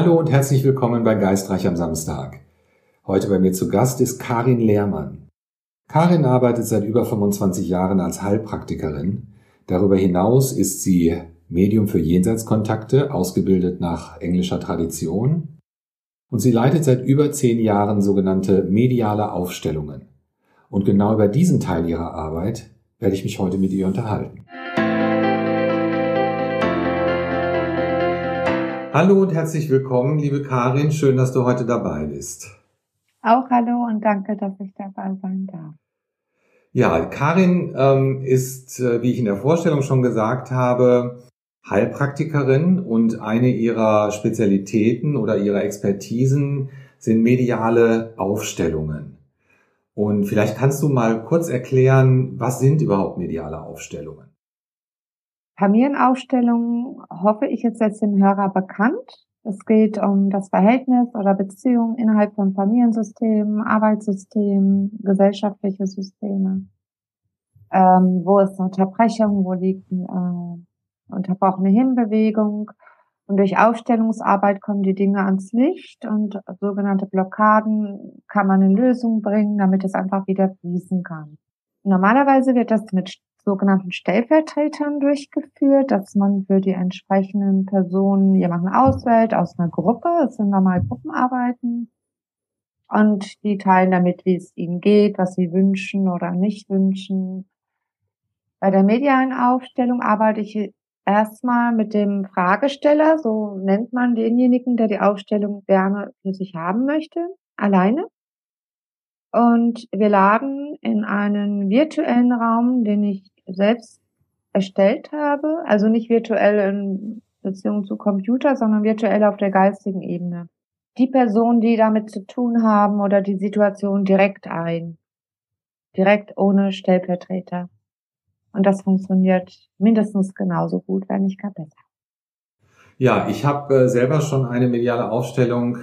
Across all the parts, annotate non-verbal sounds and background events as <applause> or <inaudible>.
Hallo und herzlich willkommen bei Geistreich am Samstag. Heute bei mir zu Gast ist Karin Lehrmann. Karin arbeitet seit über 25 Jahren als Heilpraktikerin. Darüber hinaus ist sie Medium für Jenseitskontakte, ausgebildet nach englischer Tradition. Und sie leitet seit über zehn Jahren sogenannte mediale Aufstellungen. Und genau über diesen Teil ihrer Arbeit werde ich mich heute mit ihr unterhalten. Hallo und herzlich willkommen, liebe Karin. Schön, dass du heute dabei bist. Auch hallo und danke, dass ich dabei sein darf. Ja, Karin ähm, ist, äh, wie ich in der Vorstellung schon gesagt habe, Heilpraktikerin und eine ihrer Spezialitäten oder ihrer Expertisen sind mediale Aufstellungen. Und vielleicht kannst du mal kurz erklären, was sind überhaupt mediale Aufstellungen? Familienaufstellungen hoffe ich jetzt jetzt dem Hörer bekannt. Es geht um das Verhältnis oder Beziehung innerhalb von Familiensystemen, Arbeitssystemen, gesellschaftliche Systeme. Ähm, wo ist eine Unterbrechung, wo liegt äh, unterbrochene Hinbewegung. Und durch Aufstellungsarbeit kommen die Dinge ans Licht und sogenannte Blockaden kann man in Lösung bringen, damit es einfach wieder fließen kann. Normalerweise wird das mit sogenannten Stellvertretern durchgeführt, dass man für die entsprechenden Personen jemanden auswählt aus einer Gruppe. Es sind normal Gruppenarbeiten. Und die teilen damit, wie es ihnen geht, was sie wünschen oder nicht wünschen. Bei der medialen Aufstellung arbeite ich erstmal mit dem Fragesteller, so nennt man denjenigen, der die Aufstellung gerne für sich haben möchte, alleine. Und wir laden in einen virtuellen Raum, den ich selbst erstellt habe, also nicht virtuell in Beziehung zu Computer, sondern virtuell auf der geistigen Ebene. Die Personen, die damit zu tun haben oder die Situation direkt ein. Direkt ohne Stellvertreter. Und das funktioniert mindestens genauso gut, wenn nicht gar besser. Ja, ich habe äh, selber schon eine mediale Aufstellung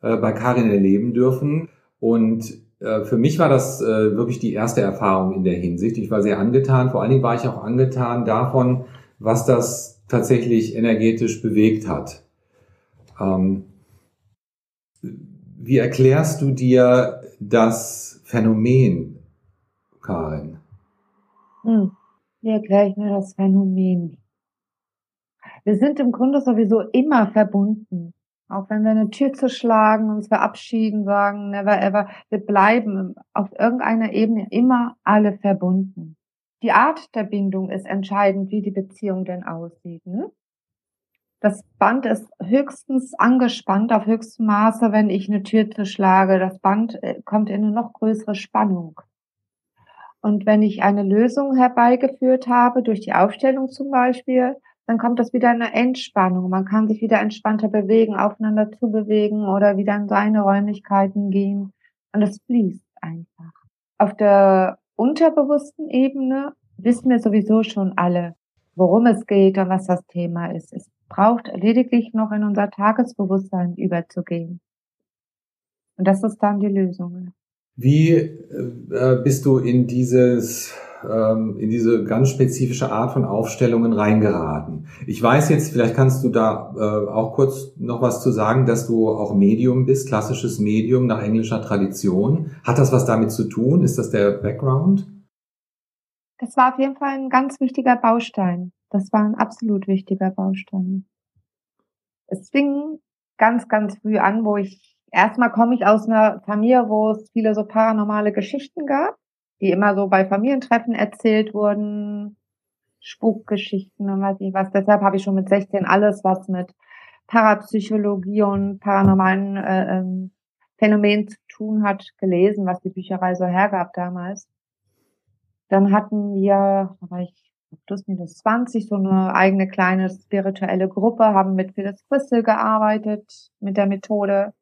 äh, bei Karin erleben dürfen. Und für mich war das äh, wirklich die erste Erfahrung in der Hinsicht. Ich war sehr angetan. Vor allen Dingen war ich auch angetan davon, was das tatsächlich energetisch bewegt hat. Ähm, wie erklärst du dir das Phänomen, Karin? Hm. Wie erkläre ich mir das Phänomen? Wir sind im Grunde sowieso immer verbunden. Auch wenn wir eine Tür zuschlagen, uns verabschieden, sagen, never ever, wir bleiben auf irgendeiner Ebene immer alle verbunden. Die Art der Bindung ist entscheidend, wie die Beziehung denn aussieht. Ne? Das Band ist höchstens angespannt auf höchstem Maße, wenn ich eine Tür zuschlage. Das Band äh, kommt in eine noch größere Spannung. Und wenn ich eine Lösung herbeigeführt habe, durch die Aufstellung zum Beispiel, dann kommt das wieder in eine Entspannung. Man kann sich wieder entspannter bewegen, aufeinander zu bewegen oder wieder in seine Räumlichkeiten gehen. Und es fließt einfach. Auf der unterbewussten Ebene wissen wir sowieso schon alle, worum es geht und was das Thema ist. Es braucht lediglich noch in unser Tagesbewusstsein überzugehen. Und das ist dann die Lösung. Wie äh, bist du in dieses ähm, in diese ganz spezifische Art von Aufstellungen reingeraten? Ich weiß jetzt, vielleicht kannst du da äh, auch kurz noch was zu sagen, dass du auch Medium bist, klassisches Medium nach englischer Tradition. Hat das was damit zu tun? Ist das der Background? Das war auf jeden Fall ein ganz wichtiger Baustein. Das war ein absolut wichtiger Baustein. Es fing ganz, ganz früh an, wo ich erstmal komme ich aus einer Familie, wo es viele so paranormale Geschichten gab, die immer so bei Familientreffen erzählt wurden, Spukgeschichten und weiß ich was. Deshalb habe ich schon mit 16 alles, was mit Parapsychologie und paranormalen äh, ähm, Phänomenen zu tun hat, gelesen, was die Bücherei so hergab damals. Dann hatten wir, da war ich plus minus 20, so eine eigene kleine spirituelle Gruppe, haben mit Phyllis Crystal gearbeitet, mit der Methode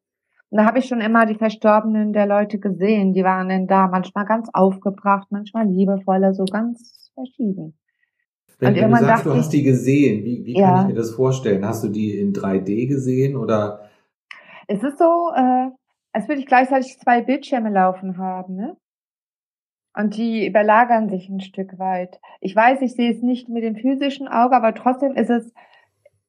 und da habe ich schon immer die Verstorbenen der Leute gesehen. Die waren denn da, manchmal ganz aufgebracht, manchmal liebevoller, so ganz verschieden. Wenn, wenn du sagst, du hast die gesehen, wie, wie ja. kann ich mir das vorstellen? Hast du die in 3D gesehen oder? Es ist so, äh, als würde ich gleichzeitig zwei Bildschirme laufen haben, ne? Und die überlagern sich ein Stück weit. Ich weiß, ich sehe es nicht mit dem physischen Auge, aber trotzdem ist es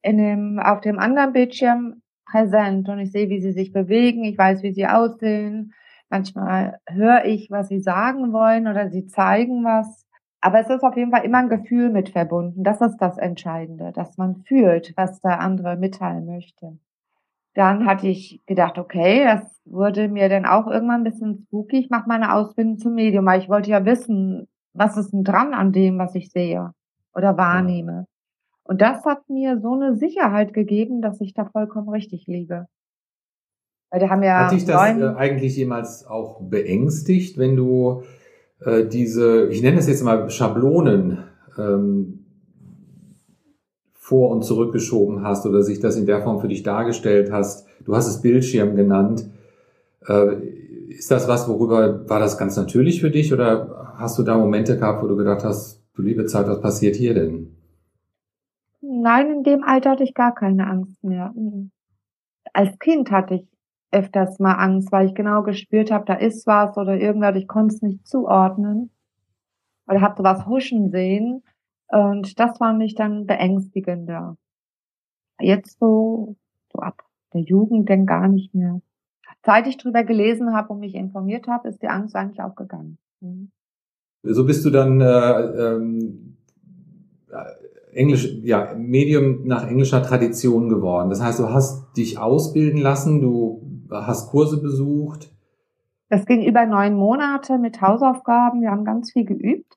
in dem, auf dem anderen Bildschirm präsent und ich sehe, wie sie sich bewegen, ich weiß, wie sie aussehen. Manchmal höre ich, was sie sagen wollen oder sie zeigen was. Aber es ist auf jeden Fall immer ein Gefühl mit verbunden. Das ist das Entscheidende, dass man fühlt, was der andere mitteilen möchte. Dann hatte ich gedacht, okay, das wurde mir dann auch irgendwann ein bisschen spooky. Ich mache meine Ausbildung zum Medium, weil ich wollte ja wissen, was ist denn dran an dem, was ich sehe oder wahrnehme. Und das hat mir so eine Sicherheit gegeben, dass ich da vollkommen richtig liege. Weil die haben ja hat dich das äh, eigentlich jemals auch beängstigt, wenn du äh, diese, ich nenne es jetzt mal Schablonen ähm, vor und zurückgeschoben hast oder sich das in der Form für dich dargestellt hast. Du hast es Bildschirm genannt. Äh, ist das was, worüber war das ganz natürlich für dich oder hast du da Momente gehabt, wo du gedacht hast, du liebe Zeit, was passiert hier denn? Nein, in dem Alter hatte ich gar keine Angst mehr. Als Kind hatte ich öfters mal Angst, weil ich genau gespürt habe, da ist was oder irgendwas, ich konnte es nicht zuordnen. Oder habe was huschen sehen. Und das fand ich dann beängstigender. Jetzt so, so ab der Jugend denn gar nicht mehr. Seit ich drüber gelesen habe und mich informiert habe, ist die Angst eigentlich auch gegangen. Mhm. So bist du dann äh, ähm, Englisch, ja, Medium nach englischer Tradition geworden. Das heißt, du hast dich ausbilden lassen, du hast Kurse besucht. Das ging über neun Monate mit Hausaufgaben. Wir haben ganz viel geübt.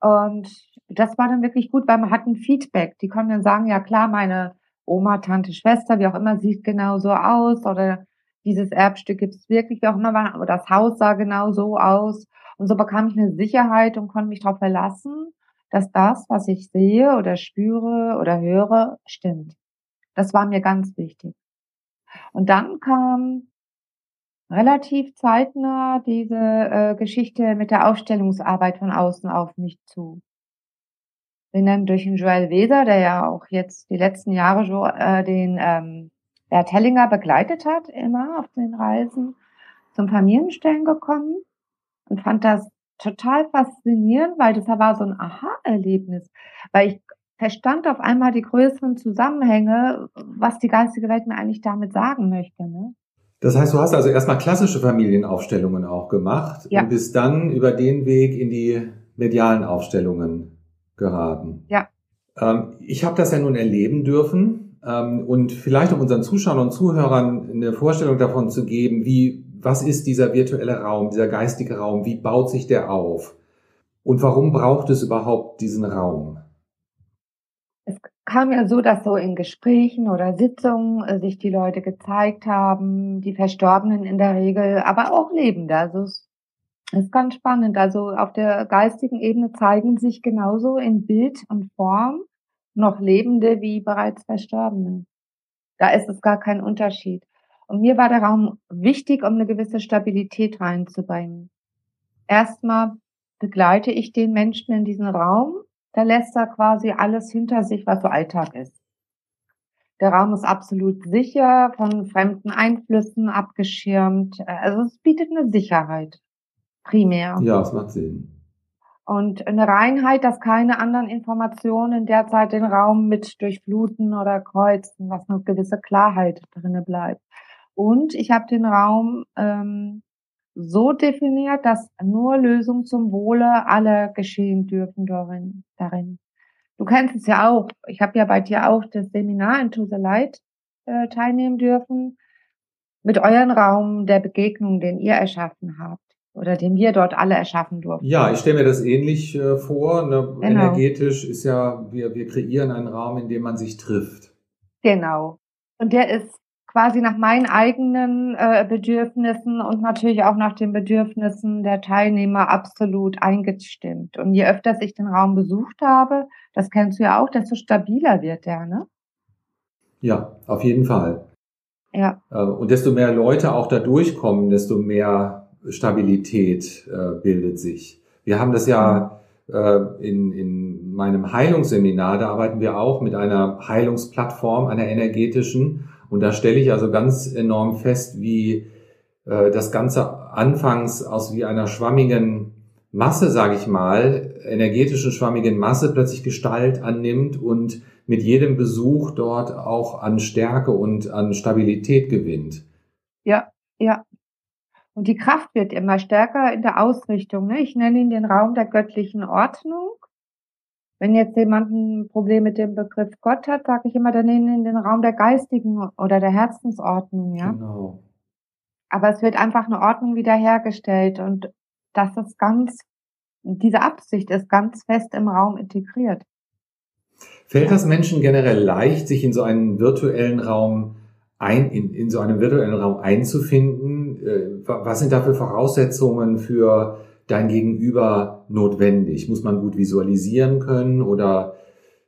Und das war dann wirklich gut, weil man hat ein Feedback. Die konnten dann sagen, ja klar, meine Oma, Tante, Schwester, wie auch immer, sieht genau so aus oder dieses Erbstück gibt es wirklich, wie auch immer, aber das Haus sah genau so aus. Und so bekam ich eine Sicherheit und konnte mich darauf verlassen, dass das, was ich sehe oder spüre oder höre, stimmt. Das war mir ganz wichtig. Und dann kam relativ zeitnah diese äh, Geschichte mit der Aufstellungsarbeit von außen auf mich zu. Bin dann durch den Joel Weser, der ja auch jetzt die letzten Jahre so, äh, den ähm, Bert Hellinger begleitet hat, immer auf den Reisen, zum Familienstellen gekommen und fand das total faszinierend, weil das war so ein Aha-Erlebnis, weil ich verstand auf einmal die größeren Zusammenhänge, was die geistige Welt mir eigentlich damit sagen möchte. Ne? Das heißt, du hast also erstmal klassische Familienaufstellungen auch gemacht ja. und bist dann über den Weg in die medialen Aufstellungen geraten. Ja. Ähm, ich habe das ja nun erleben dürfen ähm, und vielleicht um unseren Zuschauern und Zuhörern eine Vorstellung davon zu geben, wie was ist dieser virtuelle Raum, dieser geistige Raum, wie baut sich der auf und warum braucht es überhaupt diesen Raum? Es kam ja so, dass so in Gesprächen oder Sitzungen äh, sich die Leute gezeigt haben, die Verstorbenen in der Regel, aber auch Lebende. Also es ist ganz spannend. Also auf der geistigen Ebene zeigen sich genauso in Bild und Form noch Lebende wie bereits Verstorbene. Da ist es gar kein Unterschied. Und mir war der Raum wichtig, um eine gewisse Stabilität reinzubringen. Erstmal begleite ich den Menschen in diesen Raum, da lässt er quasi alles hinter sich, was so Alltag ist. Der Raum ist absolut sicher, von fremden Einflüssen abgeschirmt. Also es bietet eine Sicherheit, primär. Ja, es macht Sinn. Und eine Reinheit, dass keine anderen Informationen derzeit den Raum mit durchfluten oder kreuzen, was eine gewisse Klarheit drinne bleibt. Und ich habe den Raum ähm, so definiert, dass nur Lösungen zum Wohle aller geschehen dürfen darin. darin. Du kennst es ja auch. Ich habe ja bei dir auch das Seminar Into the Light äh, teilnehmen dürfen mit euren Raum der Begegnung, den ihr erschaffen habt oder den wir dort alle erschaffen durften. Ja, ich stelle mir das ähnlich äh, vor. Ne? Genau. Energetisch ist ja, wir, wir kreieren einen Raum, in dem man sich trifft. Genau. Und der ist quasi nach meinen eigenen äh, Bedürfnissen und natürlich auch nach den Bedürfnissen der Teilnehmer absolut eingestimmt. Und je öfter ich den Raum besucht habe, das kennst du ja auch, desto stabiler wird der, ne? Ja, auf jeden Fall. Ja. Äh, und desto mehr Leute auch da durchkommen, desto mehr Stabilität äh, bildet sich. Wir haben das ja äh, in, in meinem Heilungsseminar, da arbeiten wir auch mit einer Heilungsplattform, einer energetischen. Und da stelle ich also ganz enorm fest, wie äh, das Ganze anfangs aus wie einer schwammigen Masse, sage ich mal, energetischen schwammigen Masse plötzlich Gestalt annimmt und mit jedem Besuch dort auch an Stärke und an Stabilität gewinnt. Ja, ja. Und die Kraft wird immer stärker in der Ausrichtung. Ne? Ich nenne ihn den Raum der göttlichen Ordnung. Wenn jetzt jemand ein Problem mit dem Begriff Gott hat, sage ich immer, dann ihn den Raum der geistigen oder der Herzensordnung. Ja? Genau. Aber es wird einfach eine Ordnung wiederhergestellt und das ist ganz, diese Absicht ist ganz fest im Raum integriert. Fällt das Menschen generell leicht, sich in so einen virtuellen Raum ein, in, in so einem virtuellen Raum einzufinden? Äh, was sind da für Voraussetzungen für dein Gegenüber notwendig? Muss man gut visualisieren können oder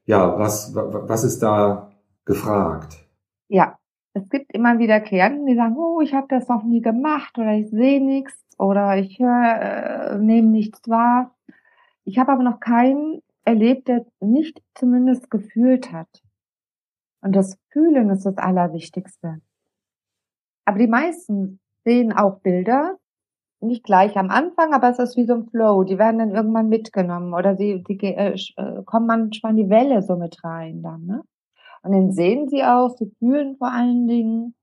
ja, was, was ist da gefragt? Ja, es gibt immer wieder Klienten, die sagen, oh, ich habe das noch nie gemacht oder ich sehe nichts oder ich äh, nehme nichts wahr. Ich habe aber noch keinen erlebt, der nicht zumindest gefühlt hat. Und das Fühlen ist das Allerwichtigste. Aber die meisten sehen auch Bilder, nicht gleich am Anfang, aber es ist wie so ein Flow. Die werden dann irgendwann mitgenommen oder sie, sie äh, äh, kommen manchmal in die Welle so mit rein dann. Ne? Und dann sehen sie auch, sie fühlen vor allen Dingen.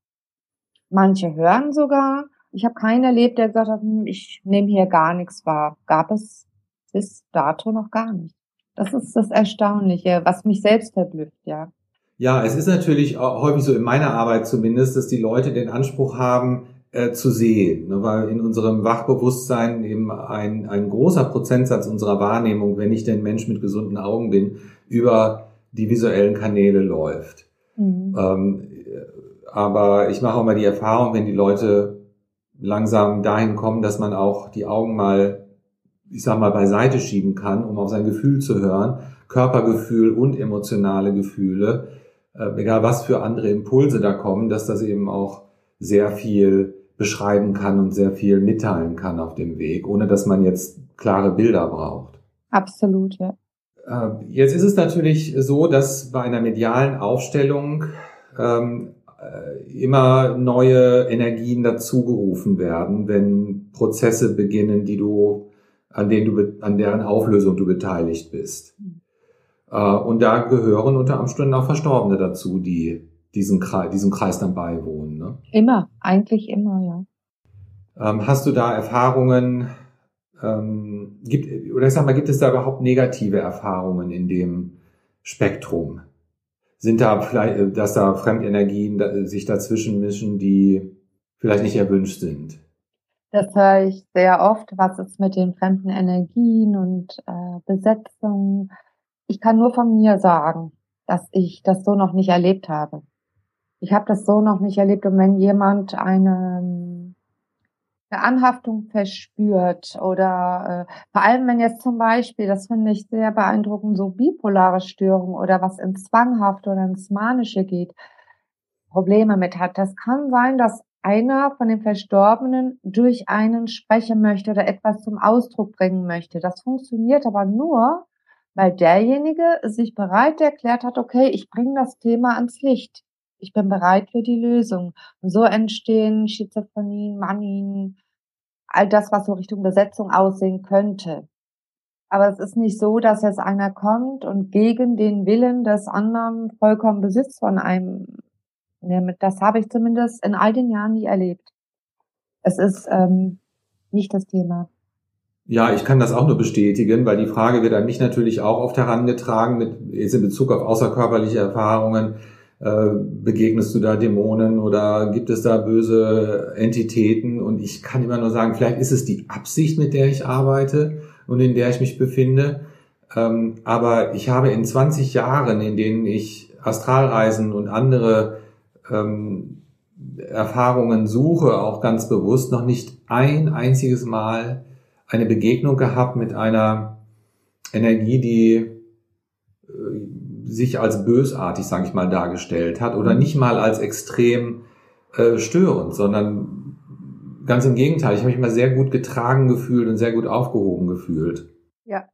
Manche hören sogar. Ich habe keinen erlebt, der gesagt hat, hm, ich nehme hier gar nichts wahr. Gab es bis dato noch gar nicht. Das ist das Erstaunliche, was mich selbst verblüfft, ja. Ja, es ist natürlich häufig so in meiner Arbeit zumindest, dass die Leute den Anspruch haben, äh, zu sehen, ne, weil in unserem Wachbewusstsein eben ein, ein großer Prozentsatz unserer Wahrnehmung, wenn ich denn Mensch mit gesunden Augen bin, über die visuellen Kanäle läuft. Mhm. Ähm, aber ich mache auch mal die Erfahrung, wenn die Leute langsam dahin kommen, dass man auch die Augen mal, ich sag mal, beiseite schieben kann, um auf sein Gefühl zu hören, Körpergefühl und emotionale Gefühle, äh, egal was für andere Impulse da kommen, dass das eben auch sehr viel beschreiben kann und sehr viel mitteilen kann auf dem Weg, ohne dass man jetzt klare Bilder braucht. Absolut, ja. Ähm, jetzt ist es natürlich so, dass bei einer medialen Aufstellung ähm, äh, immer neue Energien dazugerufen werden, wenn Prozesse beginnen, die du, an denen du, an deren Auflösung du beteiligt bist. Mhm. Äh, und da gehören unter Umständen auch Verstorbene dazu, die diesen Kreis, diesem Kreis dann beiwohnen. Ne? Immer, eigentlich immer, ja. Ähm, hast du da Erfahrungen, ähm, gibt, oder ich sag mal, gibt es da überhaupt negative Erfahrungen in dem Spektrum? Sind da vielleicht, äh, dass da Fremdenergien sich dazwischen mischen, die vielleicht nicht erwünscht sind? Das höre ich sehr oft. Was ist mit den fremden Energien und äh, Besetzungen? Ich kann nur von mir sagen, dass ich das so noch nicht erlebt habe. Ich habe das so noch nicht erlebt. Und wenn jemand eine eine Anhaftung verspürt oder äh, vor allem wenn jetzt zum Beispiel, das finde ich sehr beeindruckend, so bipolare Störungen oder was ins Zwanghafte oder ins Manische geht, Probleme mit hat. Das kann sein, dass einer von den Verstorbenen durch einen sprechen möchte oder etwas zum Ausdruck bringen möchte. Das funktioniert aber nur, weil derjenige sich bereit erklärt hat, okay, ich bringe das Thema ans Licht ich bin bereit für die Lösung. Und so entstehen Schizophrenien, Manien, all das, was so Richtung Besetzung aussehen könnte. Aber es ist nicht so, dass jetzt einer kommt und gegen den Willen des anderen vollkommen Besitz von einem nimmt. Das habe ich zumindest in all den Jahren nie erlebt. Es ist ähm, nicht das Thema. Ja, ich kann das auch nur bestätigen, weil die Frage wird an mich natürlich auch oft herangetragen, mit, jetzt in Bezug auf außerkörperliche Erfahrungen. Äh, begegnest du da Dämonen oder gibt es da böse Entitäten? Und ich kann immer nur sagen, vielleicht ist es die Absicht, mit der ich arbeite und in der ich mich befinde. Ähm, aber ich habe in 20 Jahren, in denen ich Astralreisen und andere ähm, Erfahrungen suche, auch ganz bewusst, noch nicht ein einziges Mal eine Begegnung gehabt mit einer Energie, die sich als bösartig, sage ich mal, dargestellt hat oder nicht mal als extrem äh, störend, sondern ganz im Gegenteil. Ich habe mich immer sehr gut getragen gefühlt und sehr gut aufgehoben gefühlt. Ja.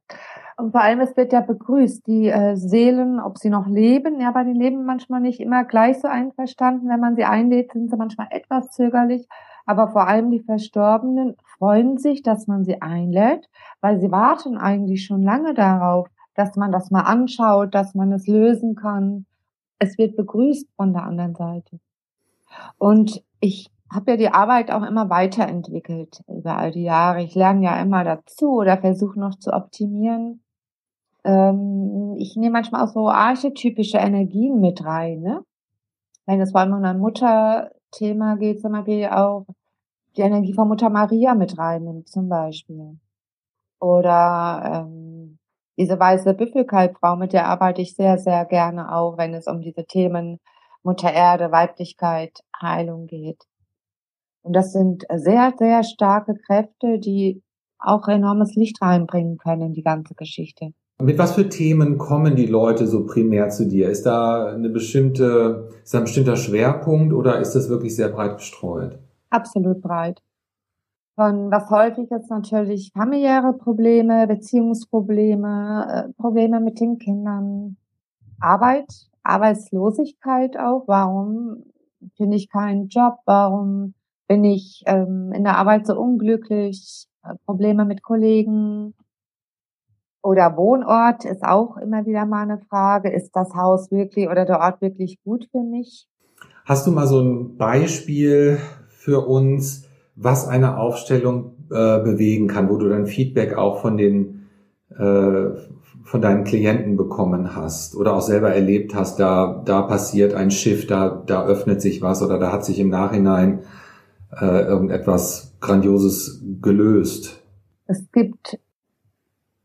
Und vor allem, es wird ja begrüßt, die äh, Seelen, ob sie noch leben, ja, bei den leben manchmal nicht immer gleich so einverstanden. Wenn man sie einlädt, sind sie manchmal etwas zögerlich. Aber vor allem die Verstorbenen freuen sich, dass man sie einlädt, weil sie warten eigentlich schon lange darauf, dass man das mal anschaut, dass man es lösen kann. Es wird begrüßt von der anderen Seite. Und ich habe ja die Arbeit auch immer weiterentwickelt über all die Jahre. Ich lerne ja immer dazu oder versuche noch zu optimieren. Ähm, ich nehme manchmal auch so archetypische Energien mit rein. Ne? Wenn es vor allem um ein Mutterthema geht, zum Beispiel auch die Energie von Mutter Maria mit reinnimmt, zum Beispiel. Oder ähm, diese weiße Büffelkalbfrau, mit der arbeite ich sehr, sehr gerne auch, wenn es um diese Themen Mutter Erde, Weiblichkeit, Heilung geht. Und das sind sehr, sehr starke Kräfte, die auch enormes Licht reinbringen können in die ganze Geschichte. Mit was für Themen kommen die Leute so primär zu dir? Ist da eine bestimmte, ist da ein bestimmter Schwerpunkt oder ist das wirklich sehr breit gestreut? Absolut breit. Von was häufig ist natürlich familiäre Probleme, Beziehungsprobleme, äh, Probleme mit den Kindern, Arbeit, Arbeitslosigkeit auch. Warum finde ich keinen Job? Warum bin ich ähm, in der Arbeit so unglücklich? Äh, Probleme mit Kollegen, oder Wohnort ist auch immer wieder mal eine Frage. Ist das Haus wirklich oder der Ort wirklich gut für mich? Hast du mal so ein Beispiel für uns, was eine Aufstellung äh, bewegen kann, wo du dann Feedback auch von den äh, von deinen Klienten bekommen hast oder auch selber erlebt hast, da da passiert ein Schiff, da da öffnet sich was oder da hat sich im Nachhinein äh, irgendetwas Grandioses gelöst. Es gibt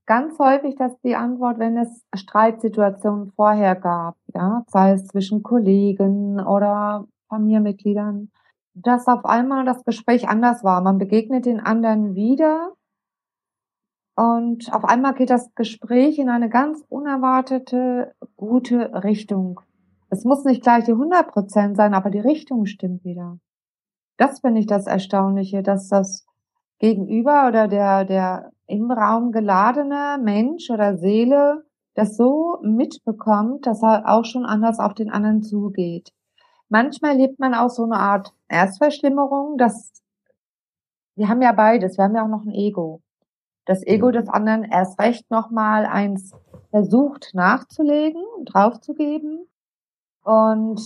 ganz häufig das die Antwort, wenn es Streitsituationen vorher gab, ja, sei es zwischen Kollegen oder Familienmitgliedern, dass auf einmal das Gespräch anders war. Man begegnet den anderen wieder und auf einmal geht das Gespräch in eine ganz unerwartete, gute Richtung. Es muss nicht gleich die 100 Prozent sein, aber die Richtung stimmt wieder. Das finde ich das Erstaunliche, dass das Gegenüber oder der, der im Raum geladene Mensch oder Seele das so mitbekommt, dass er auch schon anders auf den anderen zugeht. Manchmal lebt man auch so eine Art Erstverschlimmerung, dass wir haben ja beides, wir haben ja auch noch ein Ego. Das Ego des anderen erst recht nochmal eins versucht nachzulegen, draufzugeben und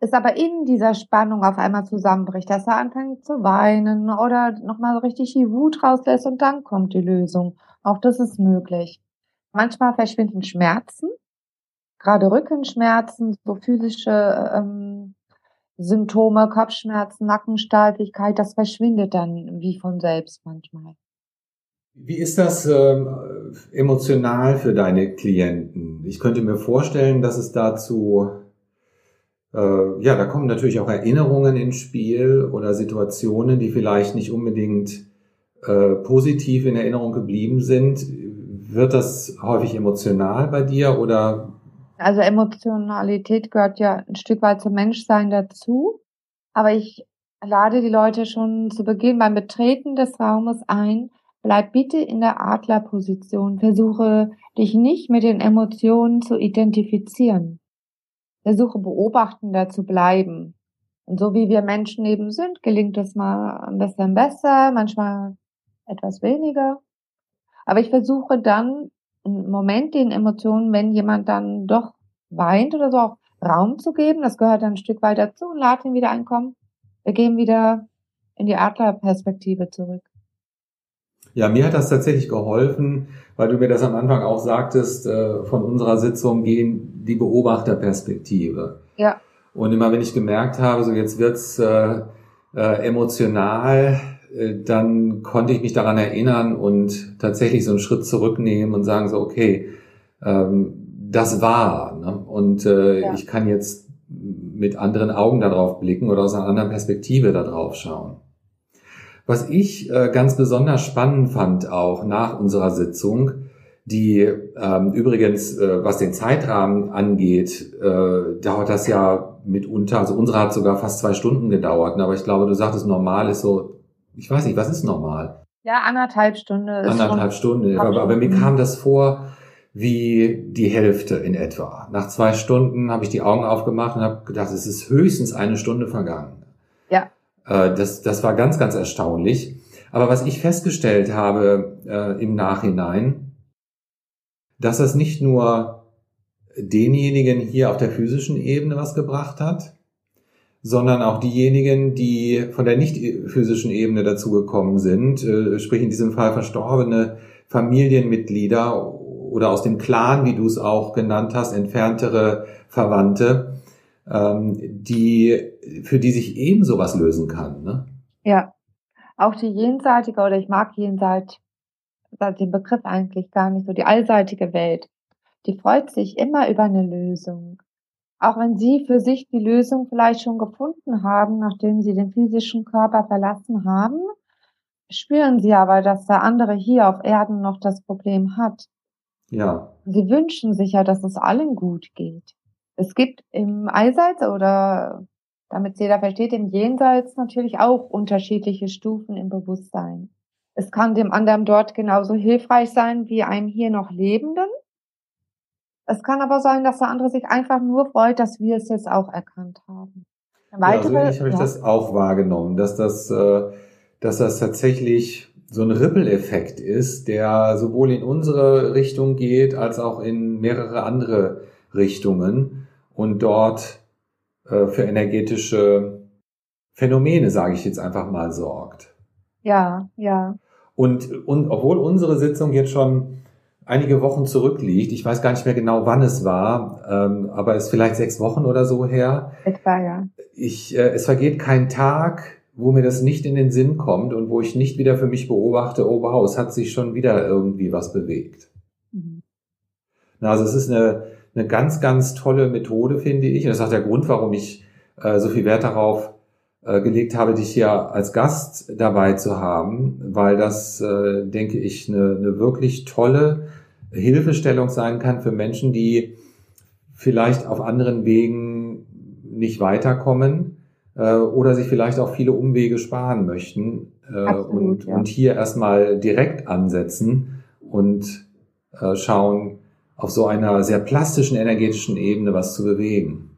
es aber in dieser Spannung auf einmal zusammenbricht, dass er anfängt zu weinen oder nochmal so richtig die Wut rauslässt und dann kommt die Lösung. Auch das ist möglich. Manchmal verschwinden Schmerzen, gerade Rückenschmerzen, so physische ähm, Symptome, Kopfschmerzen, Nackensteifigkeit, das verschwindet dann wie von selbst manchmal. Wie ist das äh, emotional für deine Klienten? Ich könnte mir vorstellen, dass es dazu äh, ja, da kommen natürlich auch Erinnerungen ins Spiel oder Situationen, die vielleicht nicht unbedingt äh, positiv in Erinnerung geblieben sind. Wird das häufig emotional bei dir oder? Also Emotionalität gehört ja ein Stück weit zum Menschsein dazu. Aber ich lade die Leute schon zu Beginn beim Betreten des Raumes ein. Bleib bitte in der Adlerposition. Versuche dich nicht mit den Emotionen zu identifizieren versuche beobachtender zu bleiben. Und so wie wir Menschen eben sind, gelingt es mal ein bisschen besser, manchmal etwas weniger. Aber ich versuche dann Moment den Emotionen, wenn jemand dann doch weint oder so, auch Raum zu geben. Das gehört dann ein Stück weit dazu und lade ihn wieder einkommen. Wir gehen wieder in die Adlerperspektive zurück. Ja, mir hat das tatsächlich geholfen, weil du mir das am Anfang auch sagtest, äh, von unserer Sitzung gehen die Beobachterperspektive. Ja. Und immer wenn ich gemerkt habe, so jetzt wird's äh, äh, emotional, dann konnte ich mich daran erinnern und tatsächlich so einen Schritt zurücknehmen und sagen so, okay, ähm, das war. Ne? Und äh, ja. ich kann jetzt mit anderen Augen darauf blicken oder aus einer anderen Perspektive darauf schauen. Was ich äh, ganz besonders spannend fand auch nach unserer Sitzung, die ähm, übrigens, äh, was den Zeitrahmen angeht, äh, dauert das ja mitunter, also unsere hat sogar fast zwei Stunden gedauert, ne? aber ich glaube, du sagtest, normal ist so, ich weiß nicht, was ist normal? Ja, anderthalb Stunden. anderthalb Stunden, aber, aber mir kam das vor wie die Hälfte in etwa. Nach zwei Stunden habe ich die Augen aufgemacht und habe gedacht, es ist höchstens eine Stunde vergangen. Äh, das, das war ganz, ganz erstaunlich. Aber was ich festgestellt habe äh, im Nachhinein, dass das nicht nur denjenigen hier auf der physischen Ebene was gebracht hat, sondern auch diejenigen, die von der nicht physischen Ebene dazugekommen sind, äh, sprich in diesem Fall verstorbene Familienmitglieder oder aus dem Clan, wie du es auch genannt hast, entferntere Verwandte, ähm, die, für die sich eben sowas lösen kann. Ne? Ja, auch die jenseitige, oder ich mag jenseit, den Begriff eigentlich gar nicht so, die allseitige Welt, die freut sich immer über eine Lösung. Auch wenn Sie für sich die Lösung vielleicht schon gefunden haben, nachdem Sie den physischen Körper verlassen haben, spüren Sie aber, dass der andere hier auf Erden noch das Problem hat. Ja. Sie wünschen sich ja, dass es allen gut geht. Es gibt im Allseits oder damit jeder versteht, im Jenseits natürlich auch unterschiedliche Stufen im Bewusstsein. Es kann dem anderen dort genauso hilfreich sein wie einem hier noch Lebenden. Es kann aber sein, dass der andere sich einfach nur freut, dass wir es jetzt auch erkannt haben. Weitere, ja, so ähnlich habe ich das auch wahrgenommen, dass das, äh, dass das tatsächlich so ein Rippeleffekt ist, der sowohl in unsere Richtung geht, als auch in mehrere andere Richtungen und dort äh, für energetische Phänomene, sage ich jetzt einfach mal, sorgt. Ja, ja. Und, und obwohl unsere Sitzung jetzt schon einige Wochen zurückliegt. Ich weiß gar nicht mehr genau, wann es war, ähm, aber es ist vielleicht sechs Wochen oder so her. Etwa, ja. Ich, äh, es vergeht kein Tag, wo mir das nicht in den Sinn kommt und wo ich nicht wieder für mich beobachte, oh wow, es hat sich schon wieder irgendwie was bewegt. Mhm. Na, also es ist eine, eine ganz, ganz tolle Methode, finde ich. Und das ist auch der Grund, warum ich äh, so viel Wert darauf äh, gelegt habe, dich hier als Gast dabei zu haben, weil das, äh, denke ich, eine, eine wirklich tolle Hilfestellung sein kann für Menschen, die vielleicht auf anderen Wegen nicht weiterkommen äh, oder sich vielleicht auch viele Umwege sparen möchten äh, Absolut, und, ja. und hier erstmal direkt ansetzen und äh, schauen, auf so einer sehr plastischen energetischen Ebene was zu bewegen.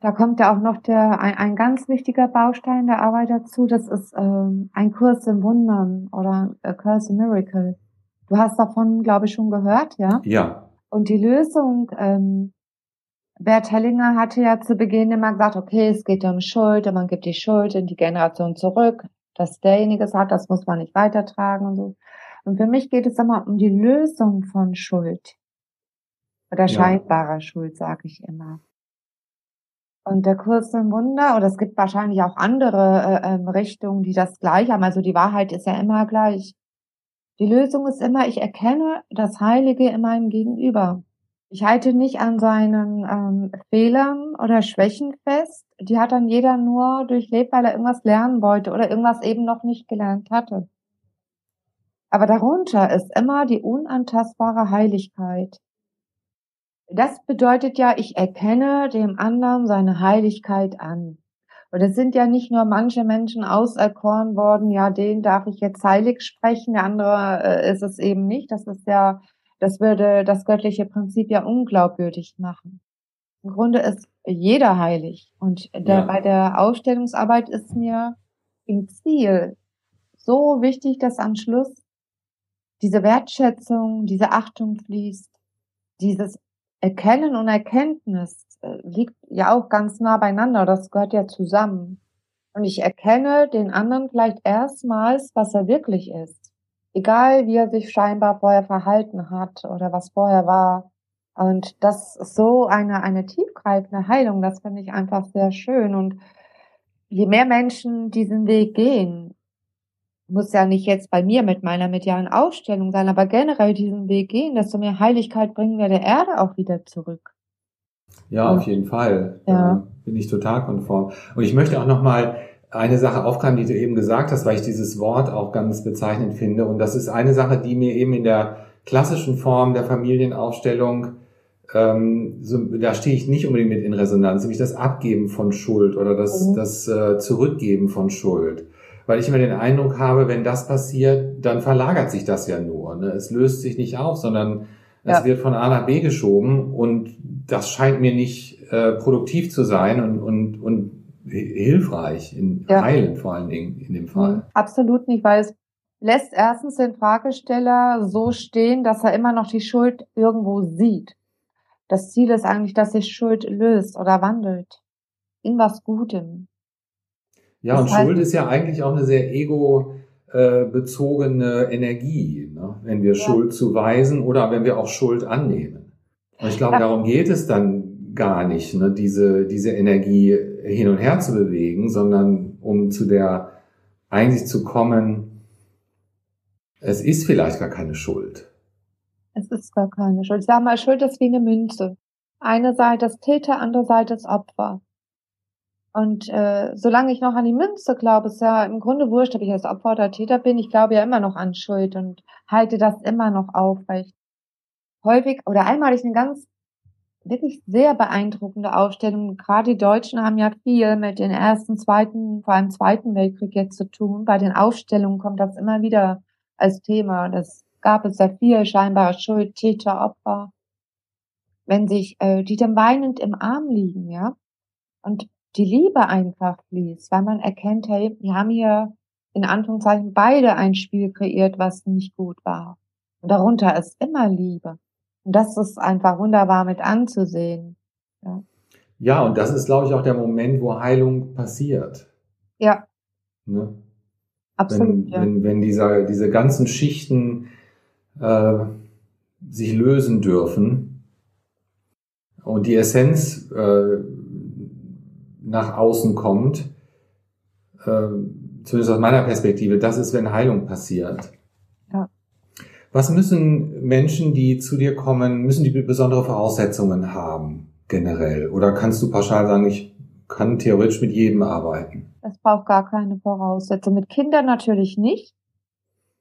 Da kommt ja auch noch der, ein, ein ganz wichtiger Baustein der Arbeit dazu. Das ist ähm, ein Kurs im Wundern oder A Curse in Miracle. Du hast davon, glaube ich, schon gehört, ja? Ja. Und die Lösung, ähm, Bert Hellinger hatte ja zu Beginn immer gesagt, okay, es geht um Schuld und man gibt die Schuld in die Generation zurück, dass derjenige es hat, das muss man nicht weitertragen und so. Und für mich geht es immer um die Lösung von Schuld. Oder scheinbarer ja. Schuld, sage ich immer. Und der Kurs im Wunder, oder es gibt wahrscheinlich auch andere äh, ähm, Richtungen, die das gleich haben. Also die Wahrheit ist ja immer gleich. Die Lösung ist immer, ich erkenne das Heilige in meinem Gegenüber. Ich halte nicht an seinen ähm, Fehlern oder Schwächen fest. Die hat dann jeder nur durchlebt, weil er irgendwas lernen wollte oder irgendwas eben noch nicht gelernt hatte. Aber darunter ist immer die unantastbare Heiligkeit. Das bedeutet ja, ich erkenne dem anderen seine Heiligkeit an. Und es sind ja nicht nur manche Menschen auserkoren worden, ja, den darf ich jetzt heilig sprechen, der andere äh, ist es eben nicht. Das ist ja, das würde das göttliche Prinzip ja unglaubwürdig machen. Im Grunde ist jeder heilig. Und der, ja. bei der Aufstellungsarbeit ist mir im Ziel so wichtig, dass am Schluss diese Wertschätzung, diese Achtung fließt, dieses Erkennen und Erkenntnis äh, liegt ja auch ganz nah beieinander. Das gehört ja zusammen. Und ich erkenne den anderen vielleicht erstmals, was er wirklich ist. Egal, wie er sich scheinbar vorher verhalten hat oder was vorher war. Und das ist so eine, eine tiefgreifende Heilung. Das finde ich einfach sehr schön. Und je mehr Menschen diesen Weg gehen, muss ja nicht jetzt bei mir mit meiner medialen Ausstellung sein, aber generell diesen Weg gehen, desto mehr Heiligkeit bringen wir der Erde auch wieder zurück. Ja, auf jeden Fall. Ja. Da bin ich total konform. Und ich möchte auch noch mal eine Sache aufgreifen, die du eben gesagt hast, weil ich dieses Wort auch ganz bezeichnend finde. Und das ist eine Sache, die mir eben in der klassischen Form der Familienaufstellung, ähm, so, da stehe ich nicht unbedingt mit in Resonanz, nämlich das Abgeben von Schuld oder das, mhm. das äh, Zurückgeben von Schuld weil ich immer den Eindruck habe, wenn das passiert, dann verlagert sich das ja nur. Ne? Es löst sich nicht auf, sondern ja. es wird von A nach B geschoben und das scheint mir nicht äh, produktiv zu sein und, und, und hilfreich, in ja. heilend vor allen Dingen in dem Fall. Absolut nicht, weil es lässt erstens den Fragesteller so stehen, dass er immer noch die Schuld irgendwo sieht. Das Ziel ist eigentlich, dass sich Schuld löst oder wandelt in was Gutem. Ja, das und Schuld ist ja eigentlich auch eine sehr ego-bezogene Energie, ne? wenn wir ja. Schuld zuweisen oder wenn wir auch Schuld annehmen. Und ich glaube, darum geht es dann gar nicht, ne? diese, diese Energie hin und her zu bewegen, sondern um zu der Einsicht zu kommen, es ist vielleicht gar keine Schuld. Es ist gar keine Schuld. Ich sage mal, Schuld ist wie eine Münze. Eine Seite ist Täter, andere Seite ist Opfer. Und äh, solange ich noch an die Münze glaube, ist ja im Grunde wurscht, ob ich als Opfer oder Täter bin. Ich glaube ja immer noch an Schuld und halte das immer noch auf, weil ich häufig oder einmal ich eine ganz wirklich sehr beeindruckende Aufstellung. Gerade die Deutschen haben ja viel mit den ersten, zweiten, vor allem zweiten Weltkrieg jetzt zu tun. Bei den Aufstellungen kommt das immer wieder als Thema. Das gab es sehr viel scheinbar Schuld, Täter, Opfer. Wenn sich äh, die dann weinend im Arm liegen, ja, und die Liebe einfach fließt, weil man erkennt, hey, wir haben hier in Anführungszeichen beide ein Spiel kreiert, was nicht gut war. Und darunter ist immer Liebe. Und das ist einfach wunderbar mit anzusehen. Ja, ja und das ist, glaube ich, auch der Moment, wo Heilung passiert. Ja. Ne? Absolut. Wenn, ja. wenn, wenn dieser, diese ganzen Schichten äh, sich lösen dürfen und die Essenz äh, nach außen kommt, äh, zumindest aus meiner Perspektive, das ist, wenn Heilung passiert. Ja. Was müssen Menschen, die zu dir kommen, müssen die besondere Voraussetzungen haben, generell? Oder kannst du pauschal sagen, ich kann theoretisch mit jedem arbeiten? Es braucht gar keine Voraussetzung. Mit Kindern natürlich nicht.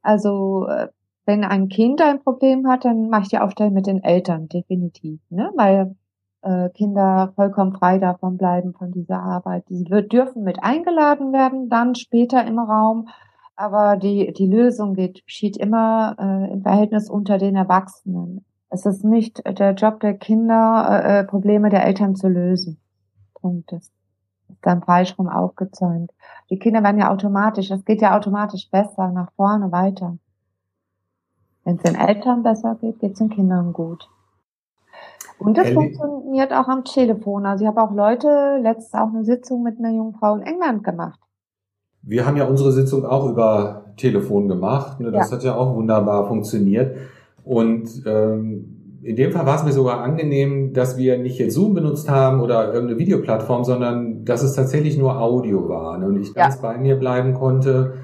Also, äh, wenn ein Kind ein Problem hat, dann mache ich die Aufstellung mit den Eltern, definitiv. Ne? Weil äh, Kinder vollkommen frei davon bleiben von dieser Arbeit. Die wird, dürfen mit eingeladen werden, dann später im Raum, aber die, die Lösung geht, geschieht immer äh, im Verhältnis unter den Erwachsenen. Es ist nicht der Job der Kinder, äh, äh Probleme der Eltern zu lösen. Punkt. Das ist dann falsch rum aufgezäumt. Die Kinder werden ja automatisch, es geht ja automatisch besser, nach vorne weiter. Wenn es den Eltern besser geht, geht es den Kindern gut. Und das funktioniert auch am Telefon. Also ich habe auch Leute, letztens auch eine Sitzung mit einer jungen Frau in England gemacht. Wir haben ja unsere Sitzung auch über Telefon gemacht. Ne? Das ja. hat ja auch wunderbar funktioniert. Und ähm, in dem Fall war es mir sogar angenehm, dass wir nicht jetzt Zoom benutzt haben oder irgendeine Videoplattform, sondern dass es tatsächlich nur Audio war ne? und ich ganz ja. bei mir bleiben konnte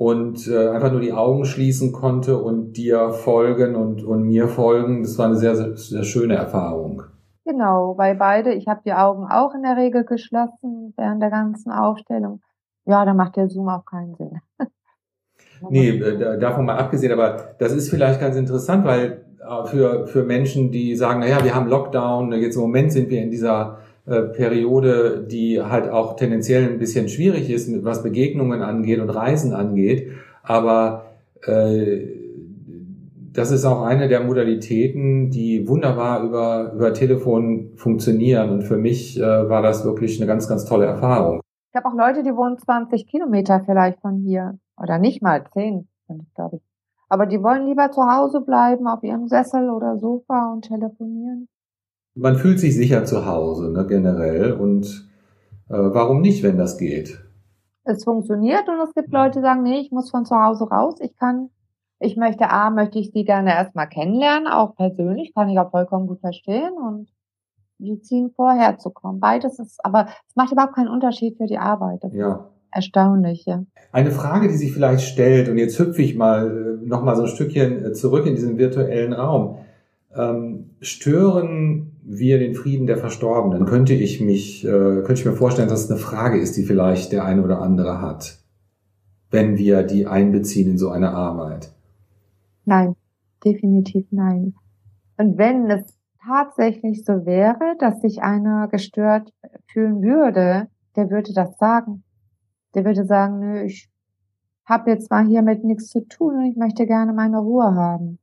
und äh, einfach nur die Augen schließen konnte und dir folgen und, und mir folgen. Das war eine sehr, sehr, sehr schöne Erfahrung. Genau, weil beide, ich habe die Augen auch in der Regel geschlossen während der ganzen Aufstellung. Ja, da macht der Zoom auch keinen Sinn. <laughs> nee, äh, davon mal abgesehen, aber das ist vielleicht ganz interessant, weil äh, für, für Menschen, die sagen, naja, wir haben Lockdown, jetzt im Moment sind wir in dieser äh, Periode, die halt auch tendenziell ein bisschen schwierig ist, was Begegnungen angeht und Reisen angeht. Aber äh, das ist auch eine der Modalitäten, die wunderbar über, über Telefon funktionieren. Und für mich äh, war das wirklich eine ganz, ganz tolle Erfahrung. Ich habe auch Leute, die wohnen 20 Kilometer vielleicht von hier. Oder nicht mal 10, glaube ich. Aber die wollen lieber zu Hause bleiben, auf ihrem Sessel oder Sofa und telefonieren man fühlt sich sicher zu Hause, ne, generell. Und äh, warum nicht, wenn das geht? Es funktioniert und es gibt Leute, die sagen, nee, ich muss von zu Hause raus. Ich kann, ich möchte, A, möchte ich sie gerne erstmal kennenlernen, auch persönlich, kann ich auch vollkommen gut verstehen und die ziehen vor, herzukommen. Beides ist, aber es macht überhaupt keinen Unterschied für die Arbeit. Das ja. erstaunlich, ja. Eine Frage, die sich vielleicht stellt, und jetzt hüpfe ich mal äh, noch mal so ein Stückchen äh, zurück in diesen virtuellen Raum. Ähm, stören wir den Frieden der Verstorbenen? Könnte ich mich, äh, könnte ich mir vorstellen, dass es eine Frage ist, die vielleicht der eine oder andere hat, wenn wir die einbeziehen in so eine Arbeit? Nein, definitiv nein. Und wenn es tatsächlich so wäre, dass sich einer gestört fühlen würde, der würde das sagen. Der würde sagen, nö, ich habe jetzt mal hiermit nichts zu tun und ich möchte gerne meine Ruhe haben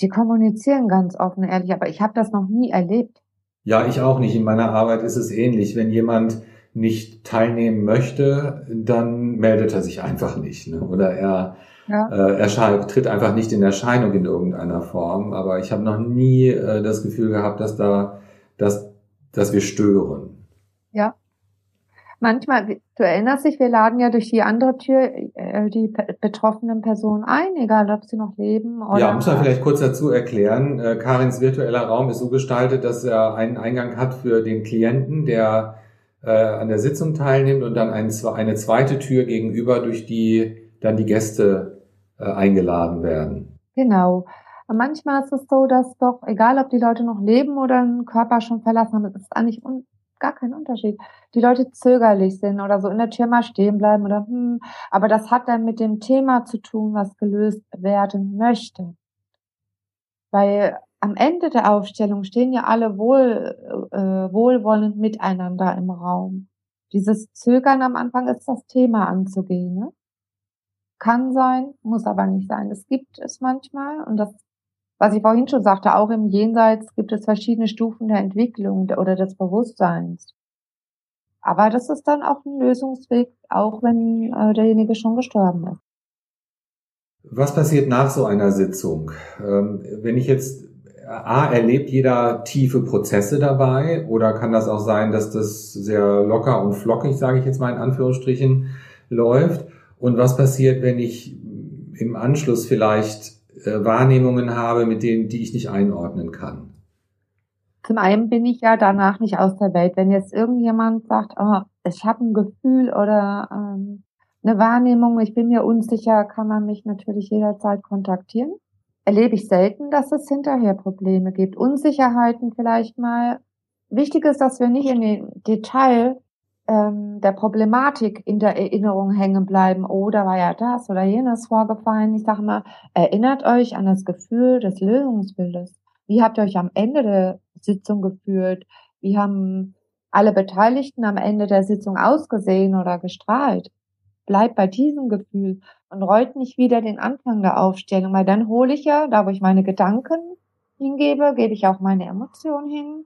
die kommunizieren ganz offen, ehrlich, aber ich habe das noch nie erlebt. Ja, ich auch nicht. In meiner Arbeit ist es ähnlich. Wenn jemand nicht teilnehmen möchte, dann meldet er sich einfach nicht. Ne? Oder er, ja. äh, er tritt einfach nicht in Erscheinung in irgendeiner Form. Aber ich habe noch nie äh, das Gefühl gehabt, dass da, dass, dass wir stören. Ja. Manchmal, du erinnerst dich, wir laden ja durch die andere Tür äh, die betroffenen Personen ein, egal ob sie noch leben oder. Ja, muss man vielleicht kurz dazu erklären. Äh, Karins virtueller Raum ist so gestaltet, dass er einen Eingang hat für den Klienten, der äh, an der Sitzung teilnimmt und dann ein, eine zweite Tür gegenüber, durch die dann die Gäste äh, eingeladen werden. Genau. Manchmal ist es so, dass doch, egal ob die Leute noch leben oder einen Körper schon verlassen haben, es ist eigentlich un gar kein Unterschied. Die Leute zögerlich sind oder so in der Tür mal stehen bleiben oder hm, aber das hat dann mit dem Thema zu tun, was gelöst werden möchte. Weil am Ende der Aufstellung stehen ja alle wohl, äh, wohlwollend miteinander im Raum. Dieses Zögern am Anfang ist das Thema anzugehen. Ne? Kann sein, muss aber nicht sein. Es gibt es manchmal und das was ich vorhin schon sagte, auch im Jenseits gibt es verschiedene Stufen der Entwicklung oder des Bewusstseins. Aber das ist dann auch ein Lösungsweg, auch wenn äh, derjenige schon gestorben ist. Was passiert nach so einer Sitzung? Ähm, wenn ich jetzt A, erlebt jeder tiefe Prozesse dabei oder kann das auch sein, dass das sehr locker und flockig, sage ich jetzt mal in Anführungsstrichen, läuft? Und was passiert, wenn ich im Anschluss vielleicht äh, Wahrnehmungen habe, mit denen, die ich nicht einordnen kann. Zum einen bin ich ja danach nicht aus der Welt. Wenn jetzt irgendjemand sagt, oh, ich habe ein Gefühl oder ähm, eine Wahrnehmung, ich bin mir unsicher, kann man mich natürlich jederzeit kontaktieren. Erlebe ich selten, dass es hinterher Probleme gibt. Unsicherheiten vielleicht mal. Wichtig ist, dass wir nicht in den Detail ähm, der Problematik in der Erinnerung hängen bleiben. Oh, war ja das oder jenes vorgefallen. Ich sage mal, erinnert euch an das Gefühl des Lösungsbildes. Wie habt ihr euch am Ende der Sitzung gefühlt? Wie haben alle Beteiligten am Ende der Sitzung ausgesehen oder gestrahlt? Bleibt bei diesem Gefühl und rollt nicht wieder den Anfang der Aufstellung, weil dann hole ich ja, da wo ich meine Gedanken hingebe, gebe ich auch meine Emotionen hin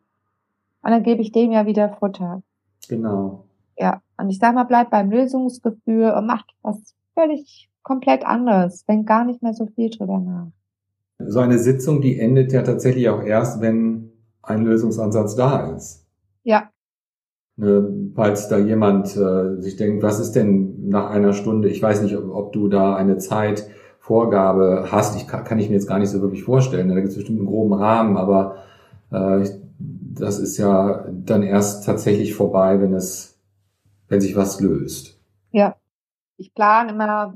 und dann gebe ich dem ja wieder Futter. Genau. Ja, und ich sag mal, bleib beim Lösungsgefühl und macht was völlig komplett anderes. Denk gar nicht mehr so viel drüber nach. So eine Sitzung, die endet ja tatsächlich auch erst, wenn ein Lösungsansatz da ist. Ja. Ne, falls da jemand äh, sich denkt, was ist denn nach einer Stunde? Ich weiß nicht, ob, ob du da eine Zeitvorgabe hast. Ich kann, kann, ich mir jetzt gar nicht so wirklich vorstellen. Da gibt es bestimmt einen groben Rahmen, aber äh, das ist ja dann erst tatsächlich vorbei, wenn es wenn sich was löst. Ja, ich plane immer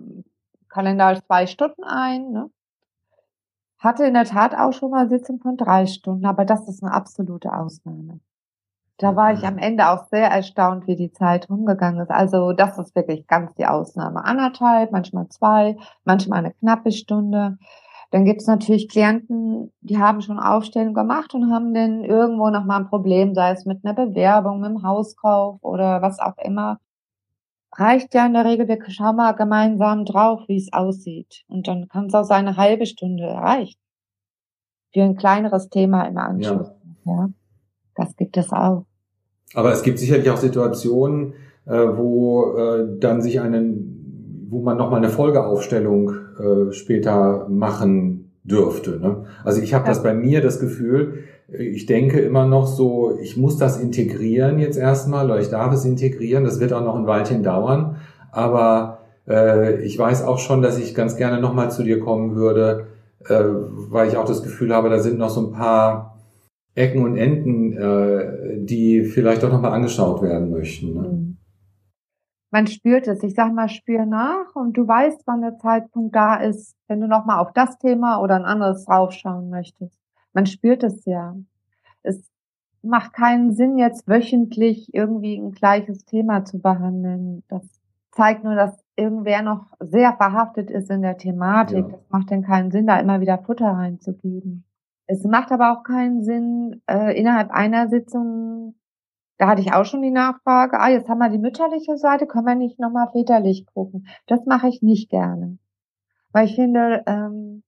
Kalender zwei Stunden ein. Ne? Hatte in der Tat auch schon mal Sitzung von drei Stunden, aber das ist eine absolute Ausnahme. Da war ich am Ende auch sehr erstaunt, wie die Zeit rumgegangen ist. Also das ist wirklich ganz die Ausnahme. Anderthalb, manchmal zwei, manchmal eine knappe Stunde. Dann gibt es natürlich Klienten, die haben schon Aufstellung gemacht und haben dann irgendwo nochmal ein Problem, sei es mit einer Bewerbung, mit dem Hauskauf oder was auch immer. Reicht ja in der Regel, wir schauen mal gemeinsam drauf, wie es aussieht. Und dann kann es auch sein, eine halbe Stunde reicht. Für ein kleineres Thema im Anschluss. Ja. ja. Das gibt es auch. Aber es gibt sicherlich auch Situationen, äh, wo äh, dann sich einen wo man nochmal eine Folgeaufstellung äh, später machen dürfte. Ne? Also ich habe ja. das bei mir das Gefühl, ich denke immer noch so, ich muss das integrieren jetzt erstmal, oder ich darf es integrieren, das wird auch noch ein Weilchen dauern, aber äh, ich weiß auch schon, dass ich ganz gerne nochmal zu dir kommen würde, äh, weil ich auch das Gefühl habe, da sind noch so ein paar Ecken und Enden, äh, die vielleicht doch nochmal angeschaut werden möchten. Ne? Mhm man spürt es. Ich sag mal, spür nach und du weißt, wann der Zeitpunkt da ist, wenn du nochmal auf das Thema oder ein anderes draufschauen möchtest. Man spürt es ja. Es macht keinen Sinn, jetzt wöchentlich irgendwie ein gleiches Thema zu behandeln. Das zeigt nur, dass irgendwer noch sehr verhaftet ist in der Thematik. Ja. Das macht dann keinen Sinn, da immer wieder Futter reinzugeben. Es macht aber auch keinen Sinn, äh, innerhalb einer Sitzung da hatte ich auch schon die Nachfrage, ah, jetzt haben wir die mütterliche Seite, können wir nicht nochmal väterlich gucken? Das mache ich nicht gerne. Weil ich finde, ähm,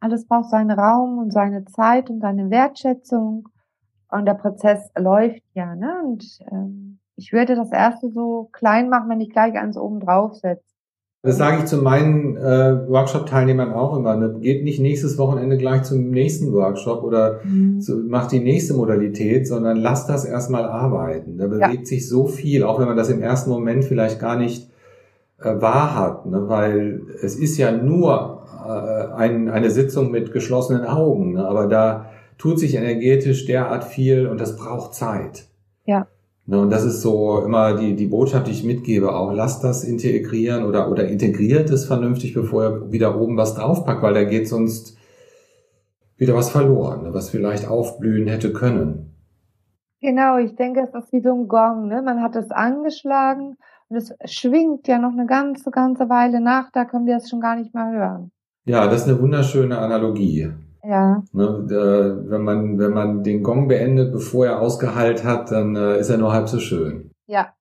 alles braucht seinen Raum und seine Zeit und seine Wertschätzung. Und der Prozess läuft ja, ne? Und ähm, ich würde das erste so klein machen, wenn ich gleich eins oben drauf setze. Das sage ich zu meinen äh, Workshop-Teilnehmern auch immer. Ne? Geht nicht nächstes Wochenende gleich zum nächsten Workshop oder mhm. zu, macht die nächste Modalität, sondern lasst das erstmal arbeiten. Da bewegt ja. sich so viel, auch wenn man das im ersten Moment vielleicht gar nicht äh, wahr hat, ne? weil es ist ja nur äh, ein, eine Sitzung mit geschlossenen Augen, ne? aber da tut sich energetisch derart viel und das braucht Zeit. Ja. Ne, und das ist so immer die, die Botschaft, die ich mitgebe, auch lasst das integrieren oder, oder integriert es vernünftig, bevor ihr wieder oben was draufpackt, weil da geht sonst wieder was verloren, ne, was vielleicht aufblühen hätte können. Genau, ich denke, es ist wie so ein Gong, ne? Man hat es angeschlagen und es schwingt ja noch eine ganze, ganze Weile nach, da können wir es schon gar nicht mehr hören. Ja, das ist eine wunderschöne Analogie. Ja. Ne, äh, wenn man, wenn man den Gong beendet, bevor er ausgeheilt hat, dann äh, ist er nur halb so schön. Ja.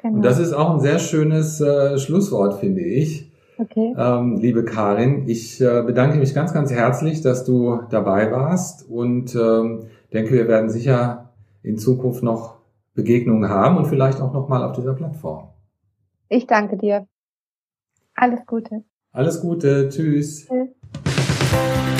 Genau. Und das ist auch ein sehr schönes äh, Schlusswort, finde ich. Okay. Ähm, liebe Karin, ich äh, bedanke mich ganz, ganz herzlich, dass du dabei warst und ähm, denke, wir werden sicher in Zukunft noch Begegnungen haben und vielleicht auch nochmal auf dieser Plattform. Ich danke dir. Alles Gute. Alles Gute. Tschüss. Tschüss.